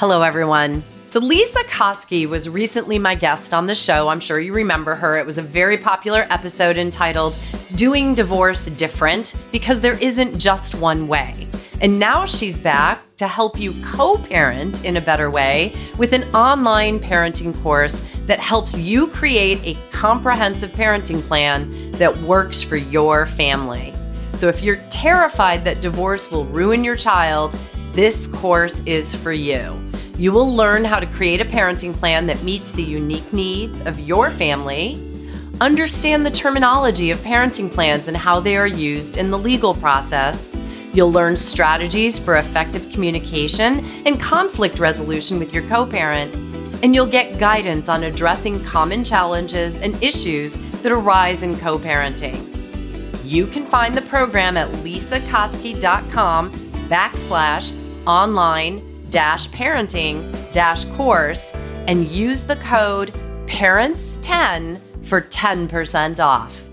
Hello, everyone. So, Lisa Koski was recently my guest on the show. I'm sure you remember her. It was a very popular episode entitled Doing Divorce Different because there isn't just one way. And now she's back to help you co parent in a better way with an online parenting course that helps you create a comprehensive parenting plan that works for your family. So if you're terrified that divorce will ruin your child, this course is for you. You will learn how to create a parenting plan that meets the unique needs of your family, understand the terminology of parenting plans and how they are used in the legal process. You'll learn strategies for effective communication and conflict resolution with your co parent, and you'll get guidance on addressing common challenges and issues that arise in co parenting. You can find the program at lisakoski.com backslash online dash parenting dash course and use the code PARENTS10 for 10% off.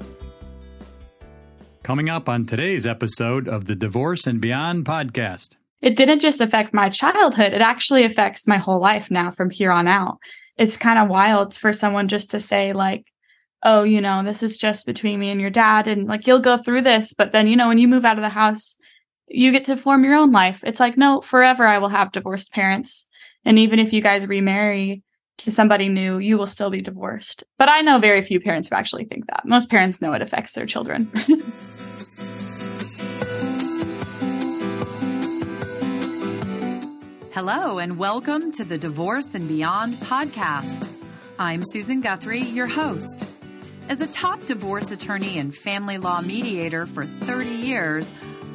Coming up on today's episode of the Divorce and Beyond podcast. It didn't just affect my childhood, it actually affects my whole life now from here on out. It's kind of wild for someone just to say, like, oh, you know, this is just between me and your dad. And like, you'll go through this. But then, you know, when you move out of the house, you get to form your own life. It's like, no, forever I will have divorced parents. And even if you guys remarry to somebody new, you will still be divorced. But I know very few parents who actually think that. Most parents know it affects their children. Hello, and welcome to the Divorce and Beyond podcast. I'm Susan Guthrie, your host. As a top divorce attorney and family law mediator for 30 years,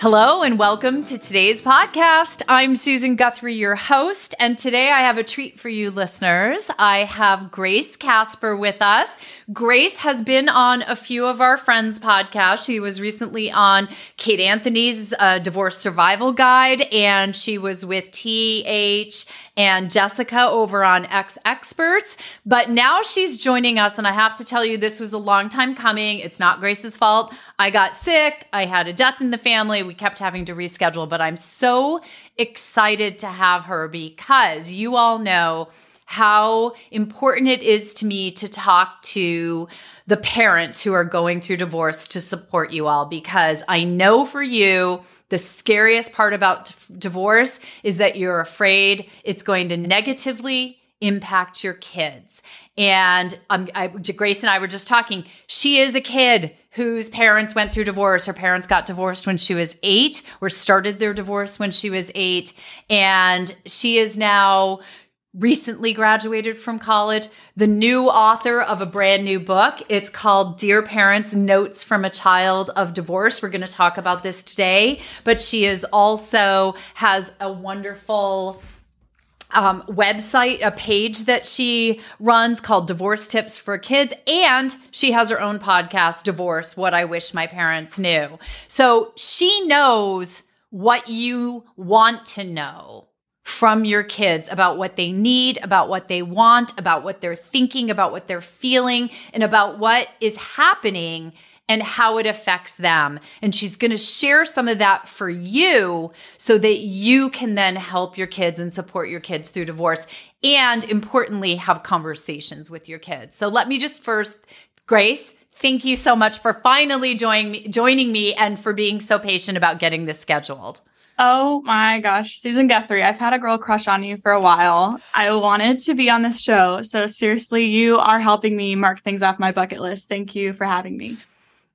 Hello and welcome to today's podcast. I'm Susan Guthrie, your host, and today I have a treat for you listeners. I have Grace Casper with us. Grace has been on a few of our friends' podcasts. She was recently on Kate Anthony's uh, Divorce Survival Guide, and she was with TH and Jessica over on X Experts. But now she's joining us, and I have to tell you, this was a long time coming. It's not Grace's fault. I got sick, I had a death in the family. We kept having to reschedule, but I'm so excited to have her because you all know how important it is to me to talk to the parents who are going through divorce to support you all because I know for you, the scariest part about divorce is that you're afraid it's going to negatively impact your kids. And um, I, Grace and I were just talking. She is a kid whose parents went through divorce. Her parents got divorced when she was eight, or started their divorce when she was eight. And she is now recently graduated from college, the new author of a brand new book. It's called Dear Parents Notes from a Child of Divorce. We're going to talk about this today, but she is also has a wonderful um, website, a page that she runs called Divorce Tips for Kids. And she has her own podcast, Divorce What I Wish My Parents Knew. So she knows what you want to know from your kids about what they need, about what they want, about what they're thinking, about what they're feeling, and about what is happening and how it affects them. And she's going to share some of that for you so that you can then help your kids and support your kids through divorce and importantly have conversations with your kids. So let me just first Grace, thank you so much for finally joining me, joining me and for being so patient about getting this scheduled. Oh my gosh, Susan Guthrie, I've had a girl crush on you for a while. I wanted to be on this show. So, seriously, you are helping me mark things off my bucket list. Thank you for having me.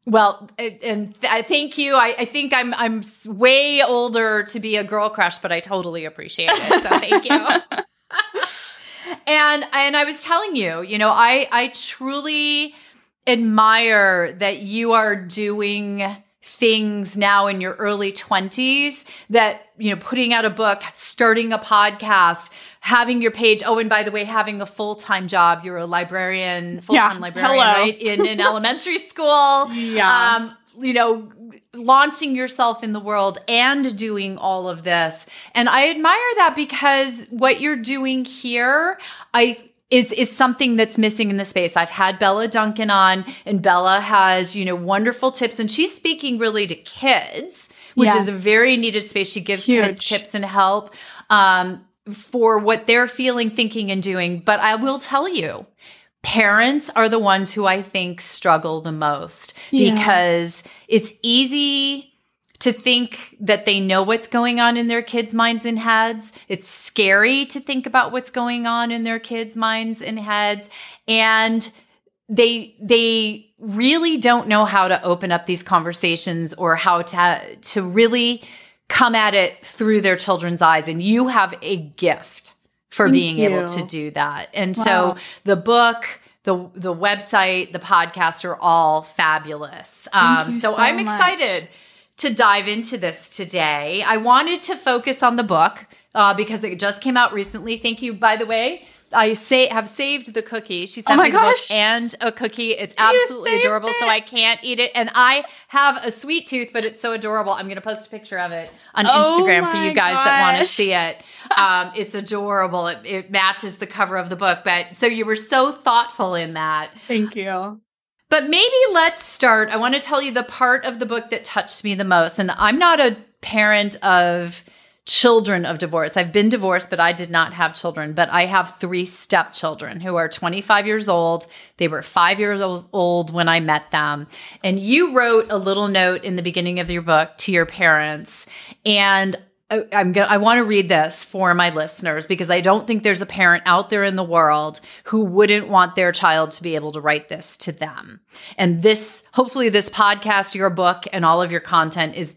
Well, and I thank you. I, I, think I'm I'm way older to be a girl crush, but I totally appreciate it. So thank you. and and I was telling you, you know, I I truly admire that you are doing things now in your early 20s that you know putting out a book starting a podcast having your page oh and by the way having a full-time job you're a librarian full-time Yeah, librarian hello. right in, an elementary school Yeah. um you know launching yourself in the world and doing all of this and i admire that because what you're doing here i is is something that's missing in the space. I've had Bella Duncan on and Bella has, you know, wonderful tips and she's speaking really to kids, which Yeah. is a very needed space. She gives kids tips and help um, for what they're feeling, thinking and doing. But I will tell you, parents are the ones who I think struggle the most Yeah. because it's easy to think that they know what's going on in their kids' minds and heads. It's scary to think about what's going on in their kids' minds and heads. And they they really don't know how to open up these conversations or how to to really come at it through their children's eyes. And you have a gift for Thank being able to do that. And Wow. so the book, the the website, the podcast are all fabulous. Um, you so, so I'm much. excited to dive into this today. I wanted to focus on the book uh, because it just came out recently. Thank you, by the way. I say have saved the cookie. She sent Oh me the book and a cookie. It's absolutely adorable. So I can't eat it, and I have a sweet tooth, but it's so adorable. I'm going to post a picture of it on Oh Instagram for you guys that want to see it. Um, it's adorable. It, it matches the cover of the book. But so you were so thoughtful in that. Thank you. But maybe let's start. I want to tell you the part of the book that touched me the most. And I'm not a parent of children of divorce. I've been divorced, but I did not have children. But I have three stepchildren who are 25 years old. They were five years old- when I met them. And you wrote a little note in the beginning of your book to your parents. And I- I'm go- I want to read this for my listeners because I don't think there's a parent out there in the world who wouldn't want their child to be able to write this to them. And this, hopefully, this podcast, your book, and all of your content is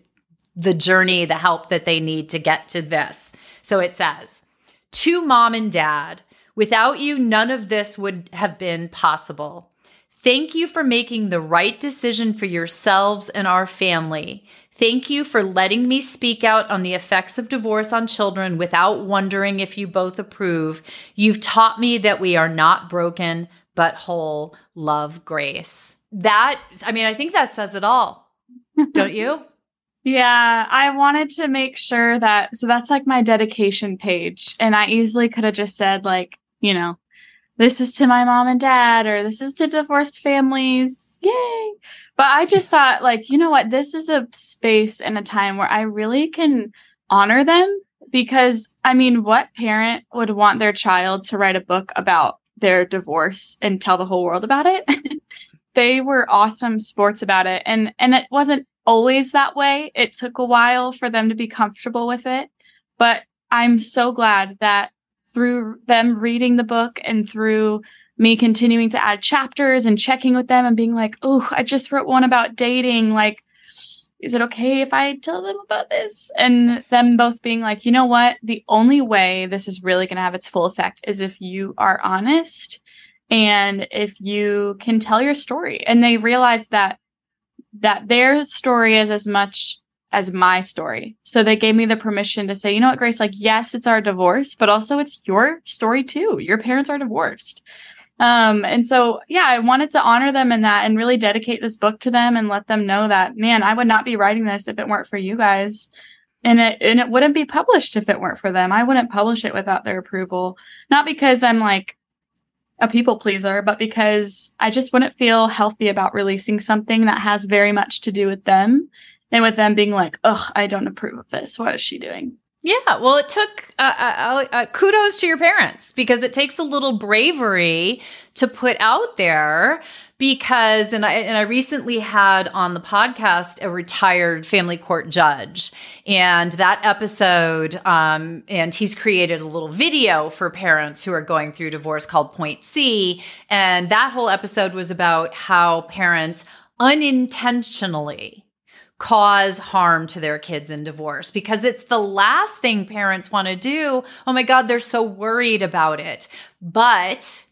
the journey, the help that they need to get to this. So it says, to mom and dad, without you, none of this would have been possible. Thank you for making the right decision for yourselves and our family. Thank you for letting me speak out on the effects of divorce on children without wondering if you both approve. You've taught me that we are not broken, but whole. Love, grace. That, I mean, I think that says it all. Don't you? Yeah, I wanted to make sure that so that's like my dedication page and I easily could have just said like, you know, this is to my mom and dad or this is to divorced families. Yay. But I just thought like, you know what, this is a space and a time where I really can honor them because I mean, what parent would want their child to write a book about their divorce and tell the whole world about it? they were awesome sports about it and and it wasn't always that way. It took a while for them to be comfortable with it, but I'm so glad that through them reading the book and through me continuing to add chapters and checking with them and being like, "Oh, I just wrote one about dating. Like, is it okay if I tell them about this?" And them both being like, "You know what? The only way this is really going to have its full effect is if you are honest and if you can tell your story." And they realize that that their story is as much as my story. So they gave me the permission to say, you know what, Grace, like, yes, it's our divorce, but also it's your story too. Your parents are divorced. Um, and so, yeah, I wanted to honor them in that and really dedicate this book to them and let them know that, man, I would not be writing this if it weren't for you guys. And it, and it wouldn't be published if it weren't for them. I wouldn't publish it without their approval. Not because I'm like a people pleaser, but because I just wouldn't feel healthy about releasing something that has very much to do with them and with them being like, ugh, I don't approve of this. What is she doing? Yeah, well, it took uh, uh, uh, kudos to your parents because it takes a little bravery to put out there. Because, and I and I recently had on the podcast a retired family court judge, and that episode, um, and he's created a little video for parents who are going through divorce called Point C, and that whole episode was about how parents unintentionally cause harm to their kids in divorce because it's the last thing parents want to do. Oh my God, they're so worried about it. But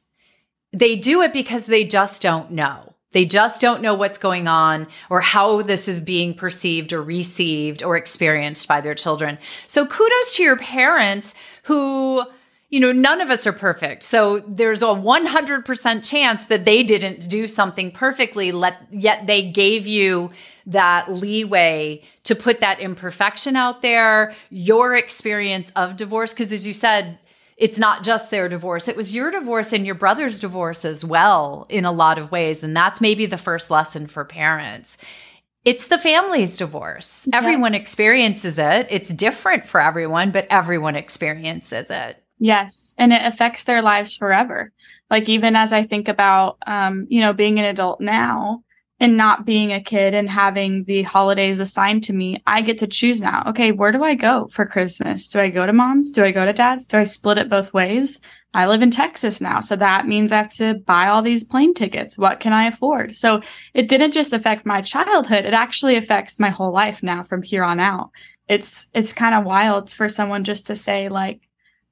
they do it because they just don't know. They just don't know what's going on or how this is being perceived or received or experienced by their children. So kudos to your parents who, you know, none of us are perfect. So there's a 100% chance that they didn't do something perfectly, let, yet they gave you that leeway to put that imperfection out there, your experience of divorce. Cause as you said, it's not just their divorce. It was your divorce and your brother's divorce as well, in a lot of ways. And that's maybe the first lesson for parents. It's the family's divorce. Yeah. Everyone experiences it. It's different for everyone, but everyone experiences it. Yes. And it affects their lives forever. Like, even as I think about, um, you know, being an adult now, and not being a kid and having the holidays assigned to me, I get to choose now. Okay, where do I go for Christmas? Do I go to mom's? Do I go to dad's? Do I split it both ways? I live in Texas now, so that means I have to buy all these plane tickets. What can I afford? So it didn't just affect my childhood, it actually affects my whole life now from here on out. It's it's kind of wild for someone just to say like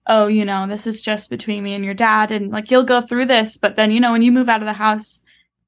oh, you know, this is just between me and your dad and like you'll go through this, but then you know when you move out of the house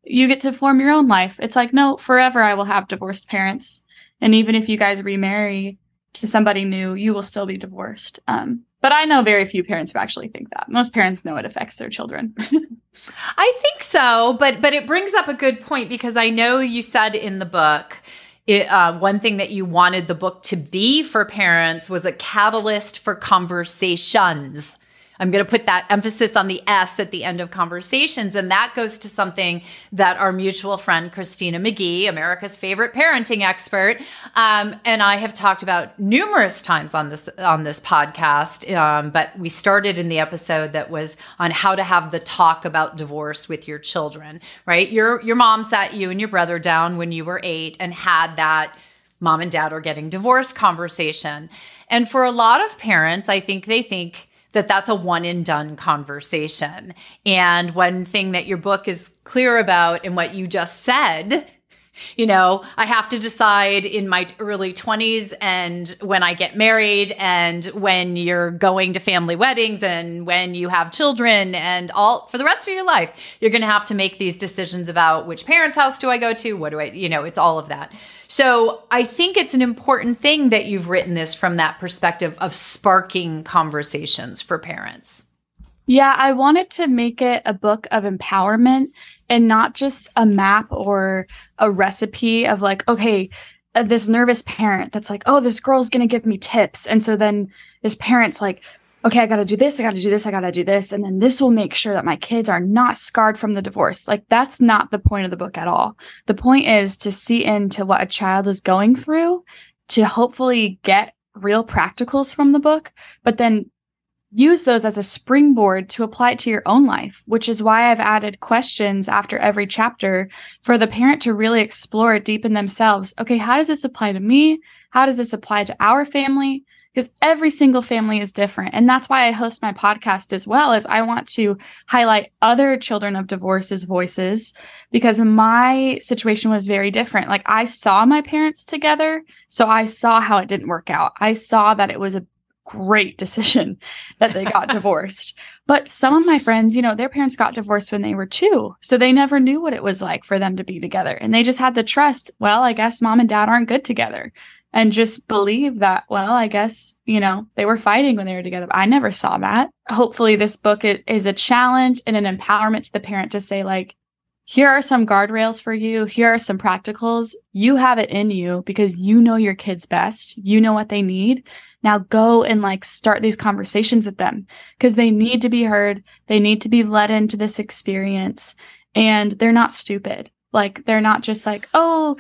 you get to form your own life. It's like, no, forever I will have divorced parents. And even if you guys remarry to somebody new, you will still be divorced. Um, but I know very few parents who actually think that. Most parents know it affects their children. I think so, but but it brings up a good point because I know you said in the book it, uh, one thing that you wanted the book to be for parents was a catalyst for conversations I'm going to put that emphasis on the S at the end of conversations. And that goes to something that our mutual friend, Christina McGhee, America's favorite parenting expert, um, and I have talked about numerous times on this, on this podcast. Um, but we started in the episode that was on how to have the talk about divorce with your children, right? Your, your mom sat you and your brother down when you were eight and had that mom and dad are getting divorced conversation. And for a lot of parents, I think they think, that that's a one and done conversation. And one thing that your book is clear about and what you just said you know, I have to decide in my early 20s and when I get married and when you're going to family weddings and when you have children and all for the rest of your life, you're going to have to make these decisions about which parents' house do I go to? What do I, you know, it's all of that. So I think it's an important thing that you've written this from that perspective of sparking conversations for parents. Yeah, I wanted to make it a book of empowerment and not just a map or a recipe of like, okay, uh, this nervous parent that's like, oh, this girl's going to give me tips. And so then this parent's like, okay, I got to do this, I got to do this, I got to do this. And then this will make sure that my kids are not scarred from the divorce. Like, that's not the point of the book at all. The point is to see into what a child is going through to hopefully get real practicals from the book, but then use those as a springboard to apply it to your own life, which is why I've added questions after every chapter for the parent to really explore deep in themselves. Okay, how does this apply to me? How does this apply to our family? Because every single family is different. And that's why I host my podcast as well as I want to highlight other children of divorce's voices because my situation was very different. Like I saw my parents together. So I saw how it didn't work out. I saw that it was a great decision that they got divorced. But some of my friends, you know, their parents got divorced when they were two. So they never knew what it was like for them to be together. And they just had to trust, well, I guess mom and dad aren't good together and just believe that, well, I guess, you know, they were fighting when they were together. I never saw that. Hopefully, this book is a challenge and an empowerment to the parent to say, like, here are some guardrails for you. Here are some practicals. You have it in you because you know your kids best. You know what they need. Now go and like start these conversations with them because they need to be heard. They need to be led into this experience and they're not stupid. Like they're not just like, oh,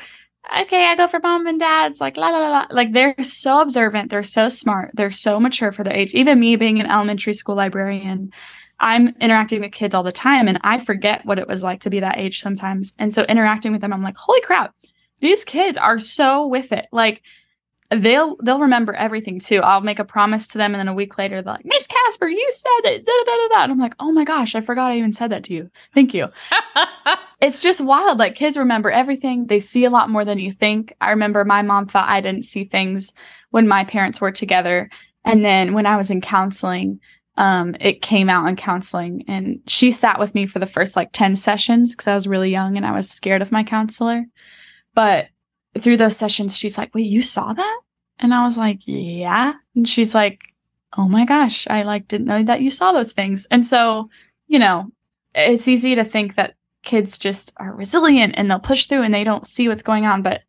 okay, I go for mom and dad's like la la la. Like they're so observant, they're so smart, they're so mature for their age. Even me being an elementary school librarian, I'm interacting with kids all the time and I forget what it was like to be that age sometimes. And so interacting with them, I'm like, holy crap, these kids are so with it. Like they'll they'll remember everything too. I'll make a promise to them, and then a week later, they're like, "Miss Casper, you said it." Da, da, da, da. And I'm like, "Oh my gosh, I forgot I even said that to you. Thank you." it's just wild. Like kids remember everything. They see a lot more than you think. I remember my mom thought I didn't see things when my parents were together, and then when I was in counseling, um, it came out in counseling. And she sat with me for the first like 10 sessions because I was really young and I was scared of my counselor. But through those sessions, she's like, wait, you saw that? And I was like, yeah. And she's like, oh my gosh, I like didn't know that you saw those things. And so, you know, it's easy to think that kids just are resilient and they'll push through and they don't see what's going on, but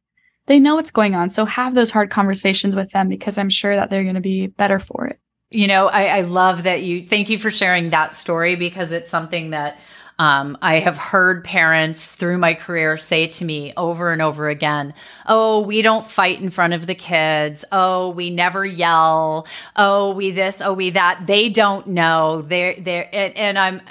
they know what's going on. So have those hard conversations with them because I'm sure that they're going to be better for it. You know, I, I love that you thank you for sharing that story because it's something that um, I have heard parents through my career say to me over and over again, Oh, we don't fight in front of the kids. Oh, we never yell. Oh, we this, oh, we that. They don't know. They're, they're, and, and I'm,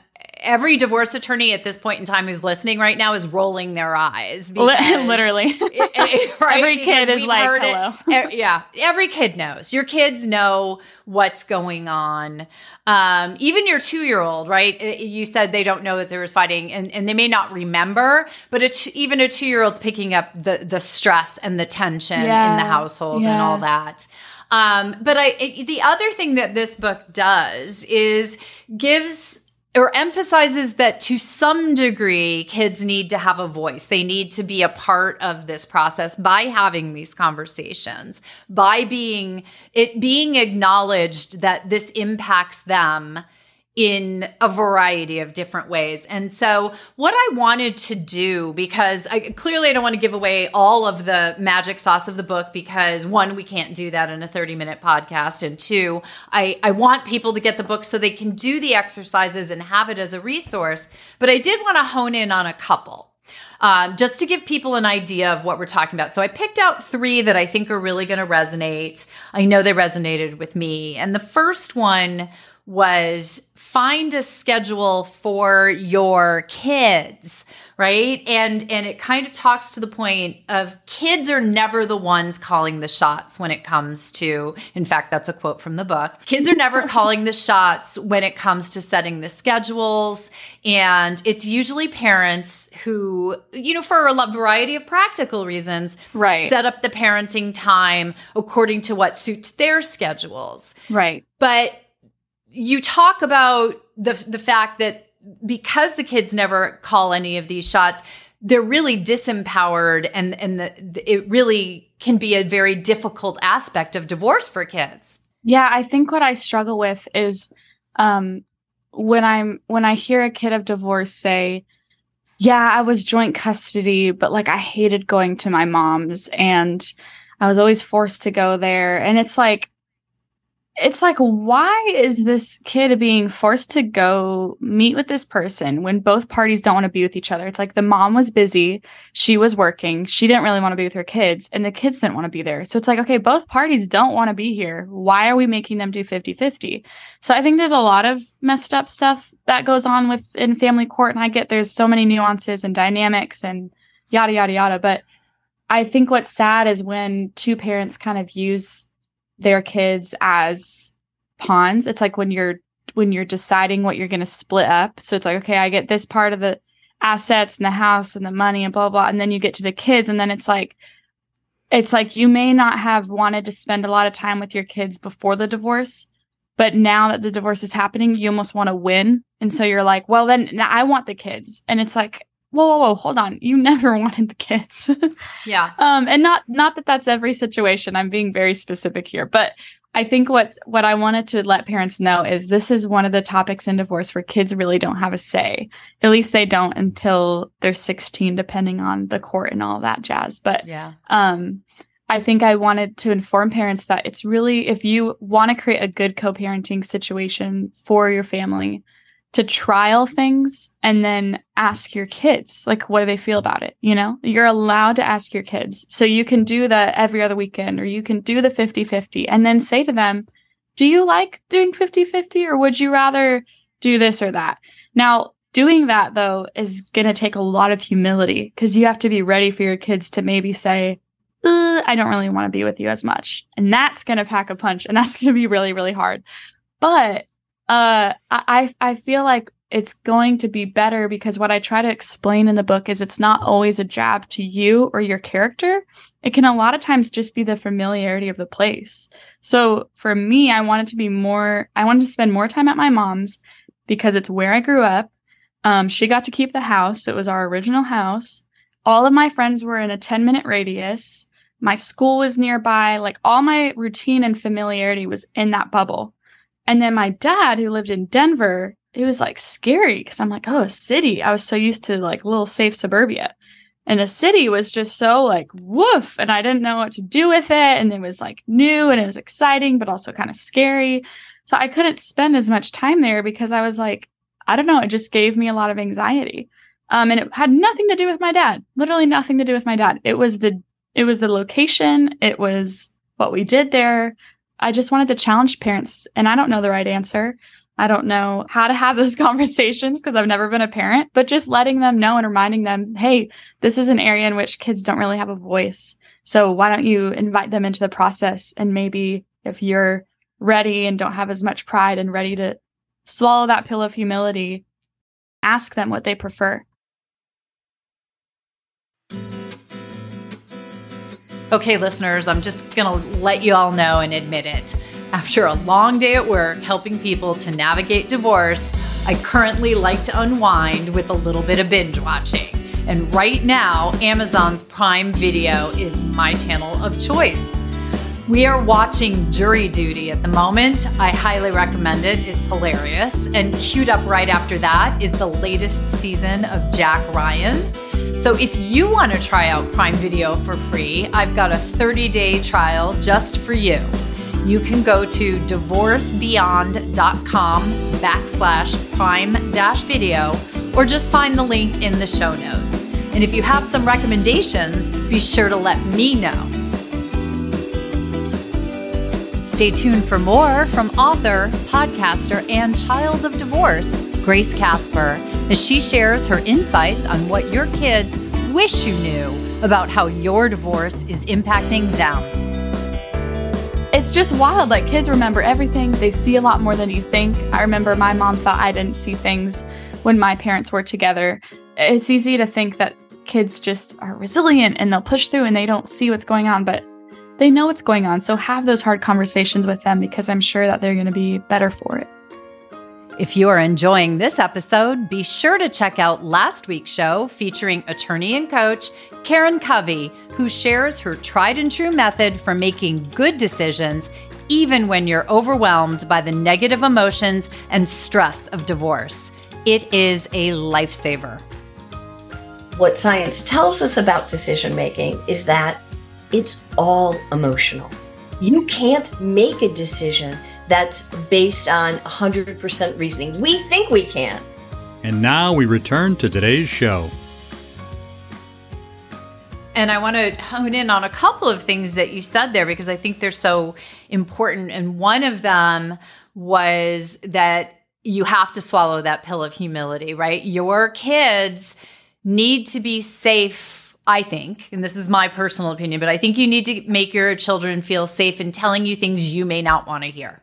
every divorce attorney at this point in time who's listening right now is rolling their eyes. Literally. It, it, right? Every kid is like, hello. It, yeah. Every kid knows. Your kids know what's going on. Um, even your two year old, right? You said they don't know that there was fighting and, and they may not remember, but it's even a two year old's picking up the, the stress and the tension yeah. in the household yeah. and all that. Um, but I, the other thing that this book does is gives or emphasizes that to some degree, kids need to have a voice. They need to be a part of this process by having these conversations, by being it being acknowledged that this impacts them in a variety of different ways. And so, what I wanted to do, because I clearly I don't want to give away all of the magic sauce of the book, because one, we can't do that in a 30 minute podcast. And two, I, I want people to get the book so they can do the exercises and have it as a resource. But I did want to hone in on a couple. Um, just to give people an idea of what we're talking about. So I picked out three that I think are really going to resonate. I know they resonated with me. And the first one was find a schedule for your kids right? And and it kind of talks to the point of kids are never the ones calling the shots when it comes to in fact that's a quote from the book. Kids are never calling the shots when it comes to setting the schedules. And it's usually parents who you know for a variety of practical reasons right. set up the parenting time according to what suits their schedules. Right. But you talk about the the fact that because the kids never call any of these shots, they're really disempowered, and and the, it really can be a very difficult aspect of divorce for kids. Yeah, I think what I struggle with is um, when I'm when I hear a kid of divorce say, "Yeah, I was joint custody, but like I hated going to my mom's, and I was always forced to go there," and it's like it's like, why is this kid being forced to go meet with this person when both parties don't want to be with each other? It's like the mom was busy, she was working, she didn't really want to be with her kids, and the kids didn't want to be there. So it's like, okay, both parties don't want to be here. Why are we making them do 50 50? So I think there's a lot of messed up stuff that goes on with in family court, and I get there's so many nuances and dynamics and yada, yada, yada. But I think what's sad is when two parents kind of use their kids as pawns. It's like when you're when you're deciding what you're going to split up. So it's like, okay, I get this part of the assets and the house and the money and blah, blah, and then you get to the kids and then it's like it's like you may not have wanted to spend a lot of time with your kids before the divorce, but now that the divorce is happening, you almost want to win. And so you're like, well, then I want the kids. And it's like, whoa, whoa, whoa, hold on. You never wanted the kids. yeah. Um, and not, not that that's every situation. I'm being very specific here, but I think what, what I wanted to let parents know is this is one of the topics in divorce where kids really don't have a say. At least they don't until they're 16, depending on the court and all that jazz. But, yeah. um, I think I wanted to inform parents that it's really, if you want to create a good co parenting situation for your family, to trial things and then ask your kids like what do they feel about it you know you're allowed to ask your kids so you can do the every other weekend or you can do the 50-50 and then say to them do you like doing 50-50 or would you rather do this or that now doing that though is going to take a lot of humility because you have to be ready for your kids to maybe say I don't really want to be with you as much. And that's going to pack a punch and that's going to be really, really hard. But uh, I I feel like it's going to be better because what I try to explain in the book is it's not always a jab to you or your character. It can a lot of times just be the familiarity of the place. So for me, I wanted to be more, I wanted to spend more time at my mom's because it's where I grew up. Um, she got to keep the house. It was our original house. All of my friends were in a 10 minute radius. My school was nearby. Like all my routine and familiarity was in that bubble. And then my dad, who lived in Denver, it was like scary because I'm like, oh, a city. I was so used to like little safe suburbia. And the city was just so like woof. And I didn't know what to do with it. And it was like new and it was exciting, but also kind of scary. So I couldn't spend as much time there because I was like, I don't know, it just gave me a lot of anxiety. Um, and it had nothing to do with my dad, literally nothing to do with my dad. It was the, it was the location. It was what we did there. I just wanted to challenge parents and I don't know the right answer. I don't know how to have those conversations because I've never been a parent, but just letting them know and reminding them, Hey, this is an area in which kids don't really have a voice. So why don't you invite them into the process? And maybe if you're ready and don't have as much pride and ready to swallow that pill of humility, ask them what they prefer. Okay, listeners, I'm just going to let you all know and admit it. After a long day at work helping people to navigate divorce, I currently like to unwind with a little bit of binge watching. And right now, Amazon's Prime Video is my channel of choice. We are watching Jury Duty at the moment. I highly recommend it. It's hilarious. And queued up right after that is the latest season of Jack Ryan. So if you want to try out Prime Video for free, I've got a 30 day trial just for you you can go to divorcebeyond.com backslash prime dash video or just find the link in the show notes. And if you have some recommendations, be sure to let me know. Stay tuned for more from author, podcaster, and child of divorce, Grace Casper, as she shares her insights on what your kids wish you knew about how your divorce is impacting them it's just wild. Like kids remember everything. They see a lot more than you think. I remember my mom thought I didn't see things when my parents were together. It's easy to think that kids just are resilient and they'll push through and they don't see what's going on, but they know what's going on. So have those hard conversations with them because I'm sure that they're going to be better for it. If you are enjoying this episode, be sure to check out last week's show featuring attorney and coach Karen Covy, who shares her tried and true method for making good decisions even when you're overwhelmed by the negative emotions and stress of divorce. It is a lifesaver. What science tells us about decision making is that it's all emotional. You can't make a decision that's based on 100% reasoning. We think we can. And now we return to today's show. And I want to hone in on a couple of things that you said there because I think they're so important. And one of them was that you have to swallow that pill of humility, right? Your kids need to be safe, I think, and this is my personal opinion, but I think you need to make your children feel safe in telling you things you may not want to hear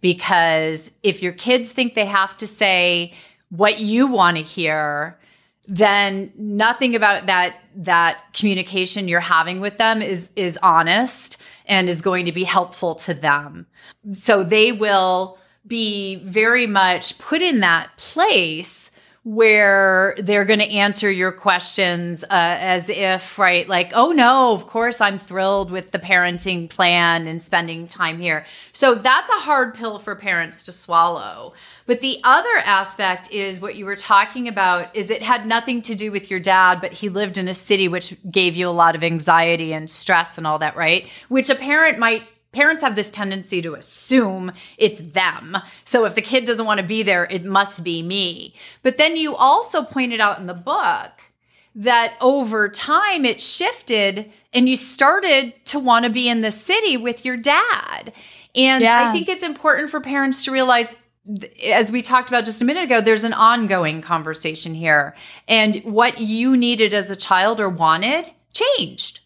because if your kids think they have to say what you want to hear, then nothing about that that communication you're having with them is is honest and is going to be helpful to them. So they will be very much put in that place where they're going to answer your questions uh, as if, right, like, oh no, of course I'm thrilled with the parenting plan and spending time here. So that's a hard pill for parents to swallow. But the other aspect is what you were talking about is it had nothing to do with your dad, but he lived in a city which gave you a lot of anxiety and stress and all that, right? Which a parent might parents have this tendency to assume it's them. So if the kid doesn't want to be there, it must be me. But then you also pointed out in the book that over time it shifted and you started to want to be in the city with your dad. And yeah. I think it's important for parents to realize as we talked about just a minute ago, there's an ongoing conversation here. And what you needed as a child or wanted changed.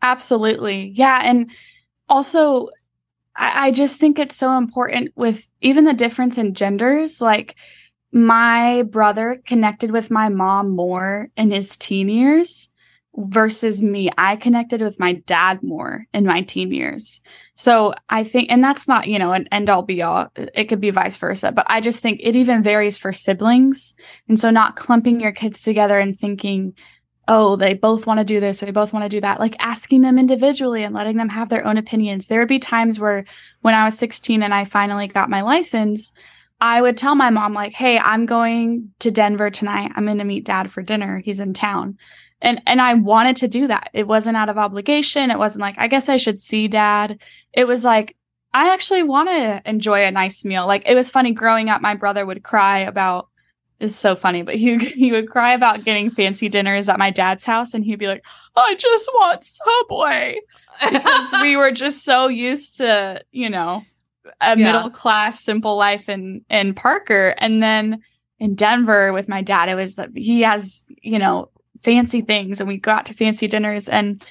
Absolutely. Yeah. And also, I, I just think it's so important with even the difference in genders. Like, my brother connected with my mom more in his teen years versus me. I connected with my dad more in my teen years. So I think, and that's not, you know, an end all be all. It could be vice versa, but I just think it even varies for siblings. And so not clumping your kids together and thinking, oh, they both want to do this or they both want to do that, like asking them individually and letting them have their own opinions. There would be times where when I was 16 and I finally got my license, I would tell my mom, like, hey, I'm going to Denver tonight. I'm going to meet dad for dinner. He's in town and and I wanted to do that. It wasn't out of obligation. It wasn't like I guess I should see dad. It was like I actually want to enjoy a nice meal. Like it was funny growing up my brother would cry about it's so funny, but he he would cry about getting fancy dinners at my dad's house and he'd be like, "I just want Subway." Because we were just so used to, you know, a yeah. middle class simple life in in Parker and then in Denver with my dad it was he has, you know, fancy things and we got to fancy dinners and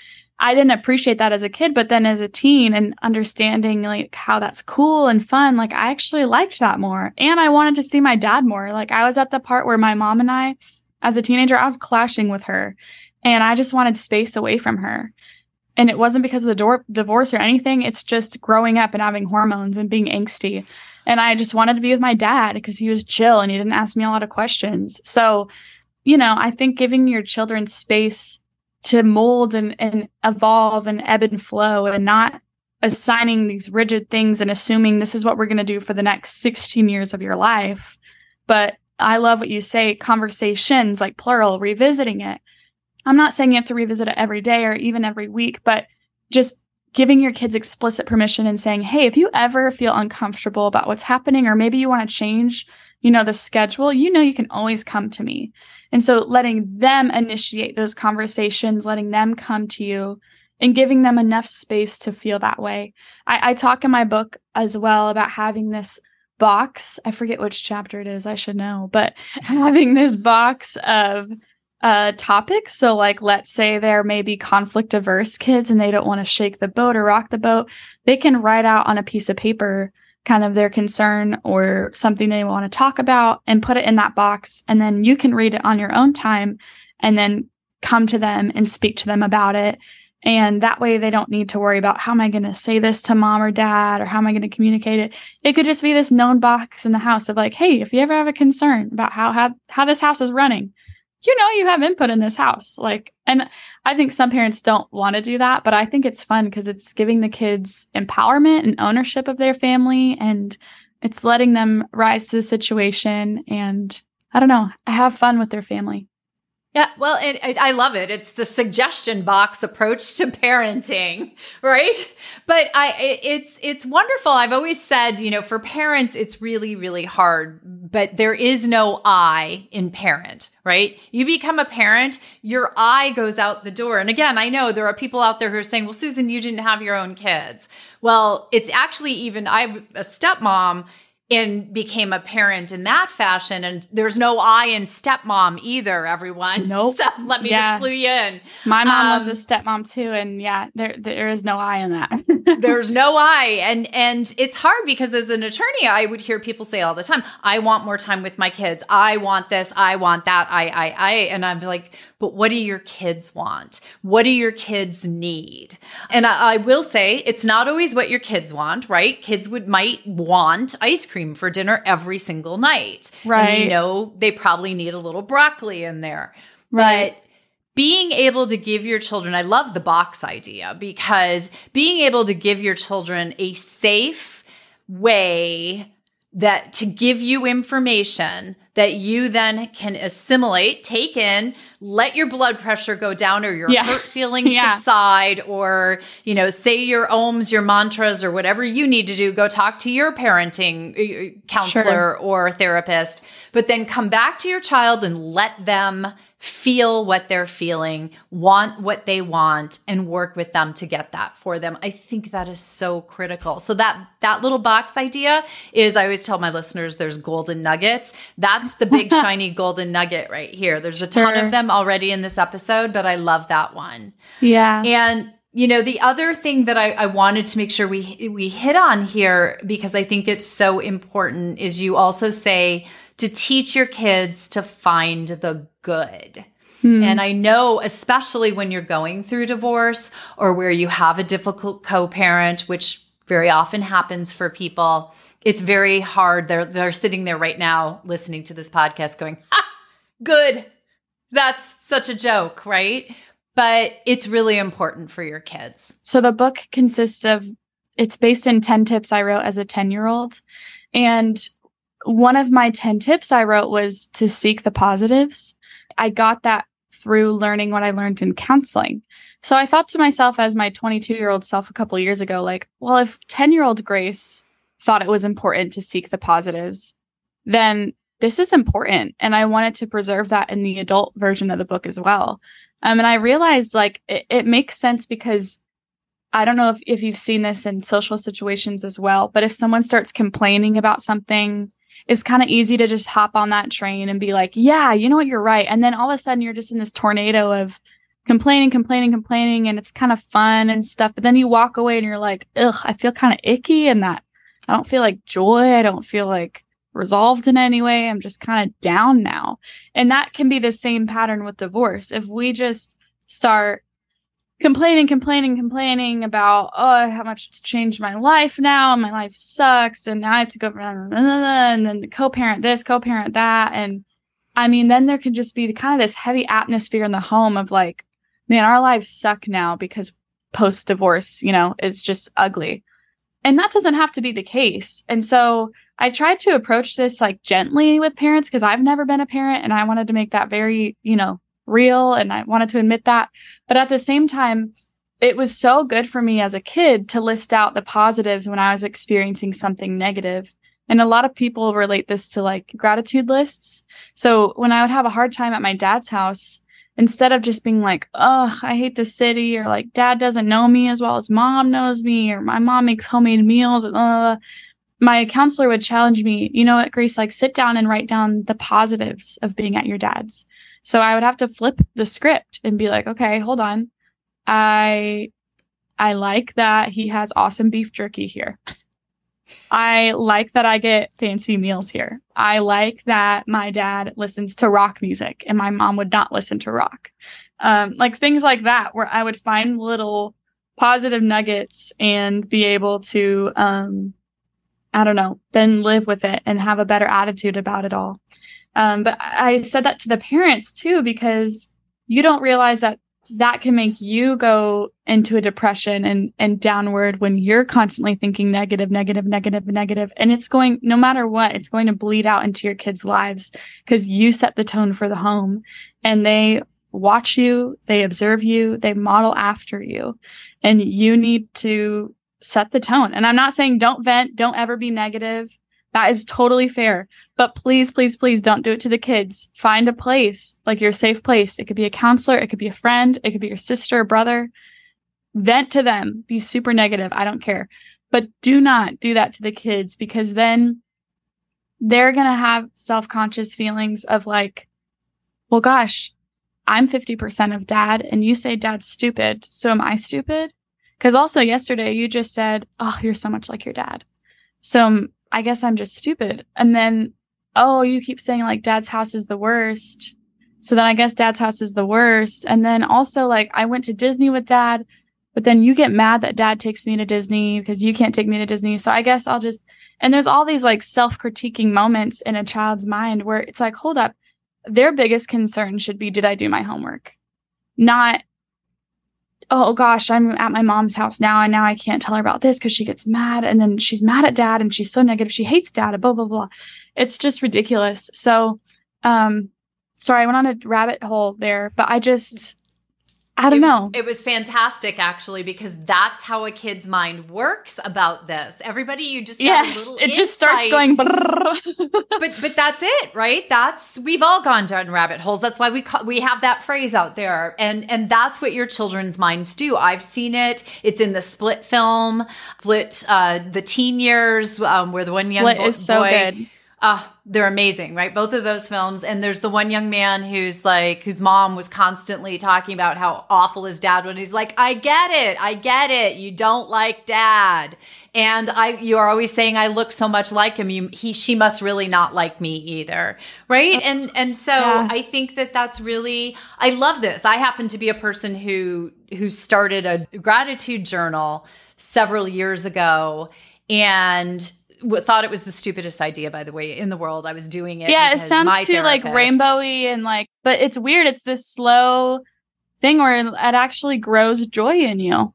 I didn't appreciate that as a kid, but then as a teen and understanding like how that's cool and fun, like I actually liked that more. And I wanted to see my dad more. Like I was at the part where my mom and I, as a teenager, I was clashing with her and I just wanted space away from her. And it wasn't because of the door- divorce or anything. It's just growing up and having hormones and being angsty. And I just wanted to be with my dad because he was chill and he didn't ask me a lot of questions. So you know, I think giving your children space to mold and, and evolve and ebb and flow and not assigning these rigid things and assuming this is what we're going to do for the next 16 years of your life. But I love what you say conversations, like plural, revisiting it. I'm not saying you have to revisit it every day or even every week, but just giving your kids explicit permission and saying, Hey, if you ever feel uncomfortable about what's happening, or maybe you want to change, you know, the schedule, you know, you can always come to me. And so letting them initiate those conversations, letting them come to you and giving them enough space to feel that way. I, I talk in my book as well about having this box. I forget which chapter it is. I should know, but having this box of uh, topics. So, like, let's say there may be conflict averse kids and they don't want to shake the boat or rock the boat. They can write out on a piece of paper kind of their concern or something they want to talk about and put it in that box. And then you can read it on your own time and then come to them and speak to them about it. And that way they don't need to worry about how am I going to say this to mom or dad or how am I going to communicate it? It could just be this known box in the house of like, Hey, if you ever have a concern about how, how, how this house is running, you know you have input in this house like and i think some parents don't want to do that but i think it's fun because it's giving the kids empowerment and ownership of their family and it's letting them rise to the situation and i don't know have fun with their family yeah, well, it, it, I love it. It's the suggestion box approach to parenting, right? But I, it, it's it's wonderful. I've always said, you know, for parents, it's really really hard. But there is no I in parent, right? You become a parent, your I goes out the door. And again, I know there are people out there who are saying, "Well, Susan, you didn't have your own kids." Well, it's actually even I'm a stepmom and became a parent in that fashion. And there's no I in stepmom either, everyone. Nope. So let me yeah. just clue you in. My mom um, was a stepmom too. And yeah, there there is no I in that. there's no I. And and it's hard because as an attorney, I would hear people say all the time, I want more time with my kids. I want this, I want that, I, I, I. And I'm like, but what do your kids want? What do your kids need? And I, I, will say it's not always what your kids want, right? Kids would might want ice cream for dinner every single night. Right. you know, they probably need a little broccoli in there. Right. But being able to give your children, I love the box idea because being able to give your children a safe way that to give you information that you then can assimilate, take in, let your blood pressure go down or your yeah. hurt feelings yeah. subside or, you know, say your ohms, your mantras or whatever you need to do, go talk to your parenting uh, counselor sure. or therapist, but then come back to your child and let them feel what they're feeling, want what they want and work with them to get that for them. I think that is so critical. So that that little box idea is I always tell my listeners there's golden nuggets. That's the big shiny golden nugget right here. There's a ton sure. of them already in this episode, but I love that one. Yeah. And you know, the other thing that I, I, wanted to make sure we we hit on here because I think it's so important is you also say to teach your kids to find the good. Hmm. And I know, especially when you're going through divorce or where you have a difficult co-parent, which very often happens for people, it's very hard. They're they're sitting there right now listening to this podcast going, ah, good. That's such a joke, right? But it's really important for your kids. So the book consists of it's based in 10 tips I wrote as a 10 year old. And one of my 10 tips I wrote was to seek the positives. I got that through learning what I learned in counseling. So I thought to myself as my 22 year old self a couple years ago, like, well, if 10 year old Grace thought it was important to seek the positives, then this is important. And I wanted to preserve that in the adult version of the book as well. Um, and I realized like it, it makes sense because I don't know if, if you've seen this in social situations as well, but if someone starts complaining about something, it's kind of easy to just hop on that train and be like, yeah, you know what, you're right. And then all of a sudden you're just in this tornado of complaining, complaining, complaining, and it's kind of fun and stuff. But then you walk away and you're like, ugh, I feel kind of icky and that I don't feel like joy. I don't feel like resolved in any way. I'm just kind of down now. And that can be the same pattern with divorce. If we just start complaining, complaining, complaining about, oh, how much it's changed my life now. My life sucks. And now I have to go, and then co parent this, co parent that. And I mean, then there can just be kind of this heavy atmosphere in the home of like, man, our lives suck now because post divorce, you know, is just ugly. And that doesn't have to be the case. And so I tried to approach this like gently with parents because I've never been a parent and I wanted to make that very, you know, real and I wanted to admit that. But at the same time, it was so good for me as a kid to list out the positives when I was experiencing something negative. And a lot of people relate this to like gratitude lists. So when I would have a hard time at my dad's house, instead of just being like, oh, I hate the city, or like dad doesn't know me as well as mom knows me, or my mom makes homemade meals, uh, my counselor would challenge me, you know what, Grace, like sit down and write down the positives of being at your dad's. So I would have to flip the script and be like, okay, hold on. I I like that he has awesome beef jerky here. I like that I get fancy meals here. I like that my dad listens to rock music and my mom would not listen to rock. Um, like things like that, where I would find little positive nuggets and be able to, um, I don't know, then live with it and have a better attitude about it all. Um, but I said that to the parents too, because you don't realize that that can make you go into a depression and, and downward when you're constantly thinking negative, negative, negative, negative. And it's going, no matter what, it's going to bleed out into your kids' lives because you set the tone for the home and they watch you, they observe you, they model after you. And you need to set the tone. And I'm not saying don't vent, don't ever be negative. That is totally fair. But please, please, please don't do it to the kids. Find a place, like your safe place. It could be a counselor, it could be a friend, it could be your sister or brother. Vent to them. Be super negative. I don't care. But do not do that to the kids because then they're going to have self conscious feelings of like, well, gosh, I'm 50% of dad and you say dad's stupid. So am I stupid? Because also yesterday you just said, oh, you're so much like your dad. So I guess I'm just stupid. And then, oh, you keep saying like dad's house is the worst. So then I guess dad's house is the worst. And then also like I went to Disney with dad, but then you get mad that dad takes me to Disney because you can't take me to Disney. So I guess I'll just, and there's all these like self critiquing moments in a child's mind where it's like, hold up, their biggest concern should be, did I do my homework? Not, oh gosh, I'm at my mom's house now and now I can't tell her about this because she gets mad and then she's mad at dad and she's so negative. She hates dad blah, blah, blah. It's just ridiculous. So, um, sorry, I went on a rabbit hole there, but I just, I don't it was, know. It was fantastic actually because that's how a kid's mind works about this. Everybody, you just yes, it just starts going. but but that's it, right? That's we've all gone down rabbit holes. That's why we call, we have that phrase out there, and and that's what your children's minds do. I've seen it. It's in the Split film, Split, uh, the teen years, um, where the one Split young bo- is so boy. good. Uh, they're amazing, right? Both of those films. And there's the one young man who's like, whose mom was constantly talking about how awful his dad was. He's like, I get it. I get it. You don't like dad. And I, you're always saying I look so much like him. You, he, she must really not like me either. Right. And, and so yeah. I think that that's really, I love this. I happen to be a person who, who started a gratitude journal several years ago and thought it was the stupidest idea by the way in the world i was doing it yeah it sounds too like rainbowy and like but it's weird it's this slow thing where it actually grows joy in you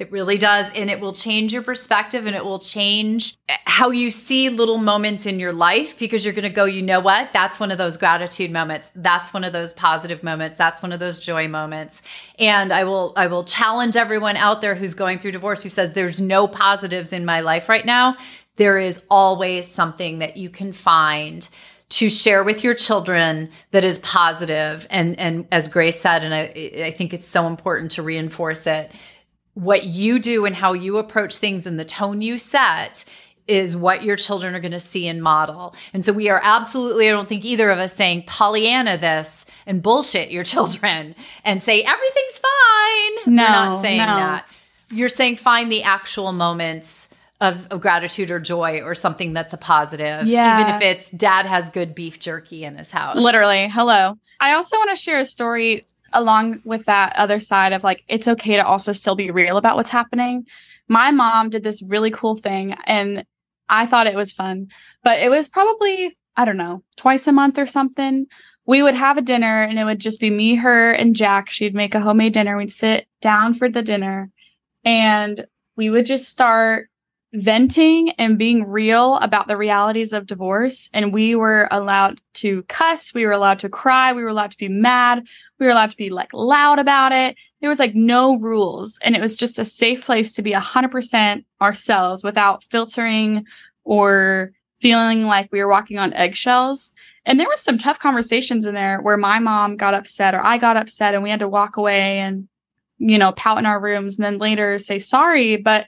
it really does. And it will change your perspective and it will change eh, how you see little moments in your life because you're going to go, you know what? That's one of those gratitude moments. That's one of those positive moments. That's one of those joy moments. And I will, I will challenge everyone out there who's going through divorce who says there's no positives in my life right now there is always something that you can find to share with your children that is positive and and as grace said and i i think it's so important to reinforce it what you do and how you approach things and the tone you set is what your children are going to see and model. And so we are absolutely, I don't think either of us saying Pollyanna this and bullshit your children and say everything's fine. No, We're not saying no. that. You're saying find the actual moments of, of, gratitude or joy or something that's a positive. Yeah. Even if it's dad has good beef jerky in his house. Literally. Hello. I also want to share a story along with that other side of like, it's okay to also still be real about what's happening. My mom did this really cool thing and I thought it was fun, but it was probably, I don't know, twice a month or something. We would have a dinner and it would just be me, her, and Jack. She'd make a homemade dinner. We'd sit down for the dinner and we would just start venting and being real about the realities of divorce. And we were allowed to cuss. We were allowed to cry. We were allowed to be mad. We were allowed to be like loud about it. There was like no rules. And it was just a safe place to be 100% ourselves without filtering or feeling like we were walking on eggshells. And there was some tough conversations in there where my mom got upset or I got upset and we had to walk away and, you know, pout in our rooms and then later say sorry. But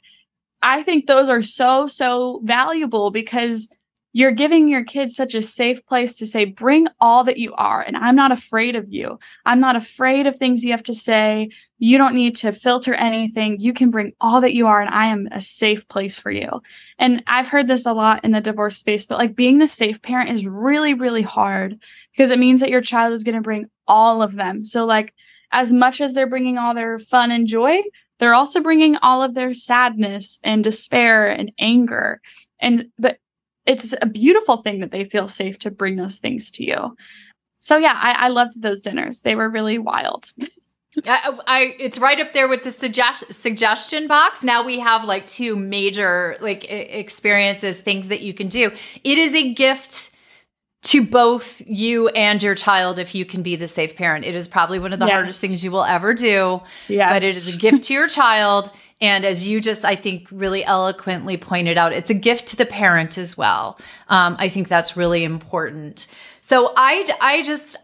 I think those are so, so valuable because you're giving your kids such a safe place to say, bring all that you are. And I'm not afraid of you. I'm not afraid of things you have to say. You don't need to filter anything. You can bring all that you are. And I am a safe place for you. And I've heard this a lot in the divorce space, but like being the safe parent is really, really hard because it means that your child is going to bring all of them. So like, as much as they're bringing all their fun and joy, they're also bringing all of their sadness and despair and anger. And, but it's a beautiful thing that they feel safe to bring those things to you. So yeah, I, I loved those dinners. They were really wild. I, I, it's right up there with the suggest, suggestion box. Now we have like two major like experiences, things that you can do. It is a gift to both you and your child if you can be the safe parent. It is probably one of the yes. hardest things you will ever do. Yes. But it is a gift to your child. And as you just, I think, really eloquently pointed out, it's a gift to the parent as well. Um, I think that's really important. So I, I just,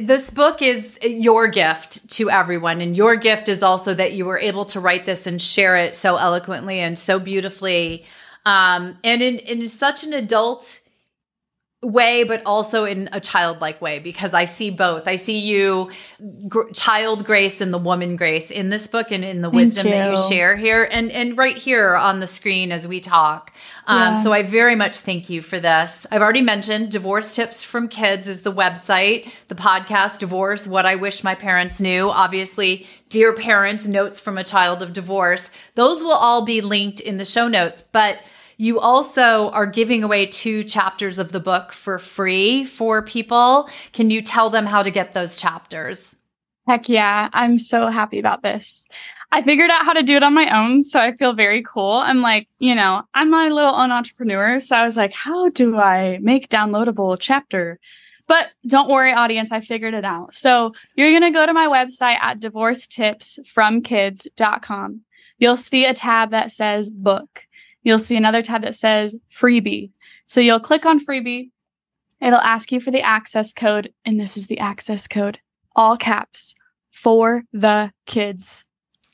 this book is your gift to everyone. And your gift is also that you were able to write this and share it so eloquently and so beautifully. Um, and in, in such an adult, way, but also in a childlike way, because I see both. I see you, gr- child grace and the woman grace in this book and in the Thank wisdom you. that you share here and, and right here on the screen as we talk. Um, yeah. So I very much thank you for this. I've already mentioned Divorce Tips from Kids is the website, the podcast Divorce, What I Wish My Parents Knew. Obviously, Dear Parents, Notes from a Child of Divorce. Those will all be linked in the show notes. But you also are giving away two chapters of the book for free for people. Can you tell them how to get those chapters? Heck yeah. I'm so happy about this. I figured out how to do it on my own. So I feel very cool. I'm like, you know, I'm my little own entrepreneur. So I was like, how do I make downloadable chapter? But don't worry, audience, I figured it out. So you're going to go to my website at divorcetipsfromkids.com. You'll see a tab that says book you'll see another tab that says freebie. So you'll click on freebie. It'll ask you for the access code. And this is the access code, all caps for the kids.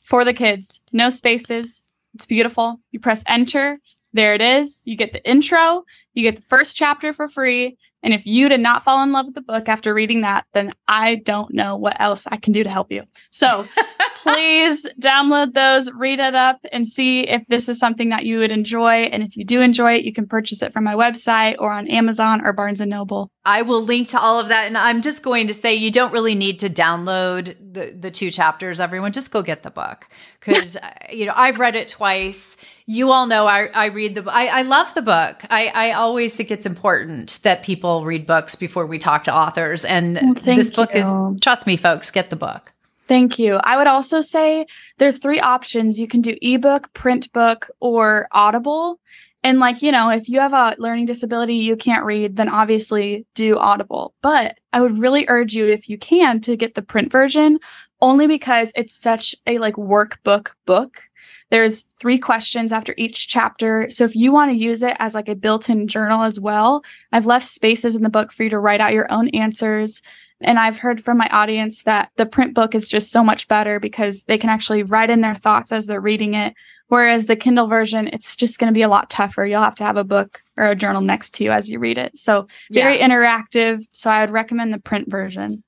For the kids, no spaces. It's beautiful. You press enter. There it is. You get the intro, you get the first chapter for free. And if you did not fall in love with the book after reading that, then I don't know what else I can do to help you. So please download those, read it up, and see if this is something that you would enjoy. And if you do enjoy it, you can purchase it from my website or on Amazon or Barnes and Noble. I will link to all of that. And I'm just going to say you don't really need to download the, the two chapters, everyone. Just go get the book. Because, you know, I've read it twice. You all know I, I read the I, I love the book. I, I always think it's important that people read books before we talk to authors. And Well, this book you. is trust me, folks, get the book. Thank you. I would also say there's three options. You can do ebook, print book, or Audible. And like, you know, if you have a learning disability you can't read, then obviously do Audible. But I would really urge you if you can to get the print version only because it's such a like workbook book. There's three questions after each chapter. So if you want to use it as like a built-in journal as well, I've left spaces in the book for you to write out your own answers. And I've heard from my audience that the print book is just so much better because they can actually write in their thoughts as they're reading it. Whereas the Kindle version, it's just going to be a lot tougher. You'll have to have a book or a journal next to you as you read it. So very interactive. So I would recommend the print version.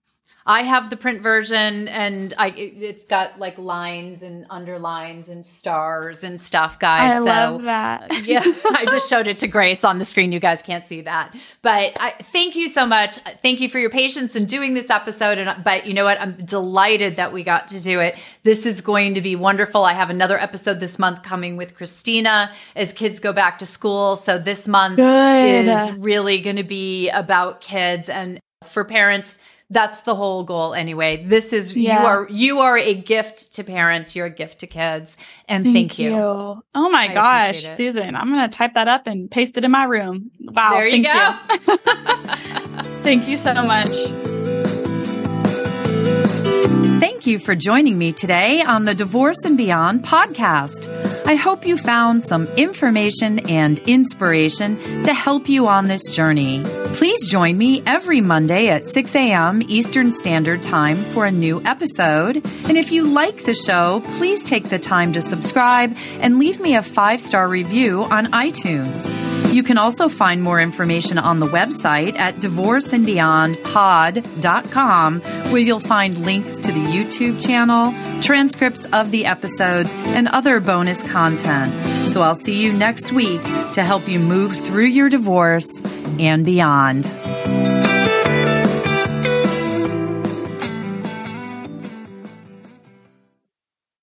I have the print version and I it- it's got like lines and underlines and stars and stuff, guys. I so love that. yeah, I just showed it to Grace on the screen. You guys can't see that, but I, thank you so much. Thank you for your patience in doing this episode. And but you know what? I'm delighted that we got to do it. This is going to be wonderful. I have another episode this month coming with Christina as kids go back to school. So this month Good. is really going to be about kids and for parents. That's the whole goal anyway. This is Yeah. you are you are a gift to parents, you're a gift to kids. And thank, you. Oh my I gosh. Susan, I'm going to type that up and paste it in my room. Wow. There you thank go. thank you so much. Thank you for joining me today on the Divorce and Beyond podcast. I hope you found some information and inspiration to help you on this journey. Please join me every Monday at 6 a.m. Eastern Standard Time for a new episode. And if you like the show, please take the time to subscribe and leave me a five star review on iTunes. You can also find more information on the website at divorceandbeyondpod.com, where you'll find links to the YouTube channel, transcripts of the episodes, and other bonus content. So I'll see you next week to help you move through your divorce and beyond.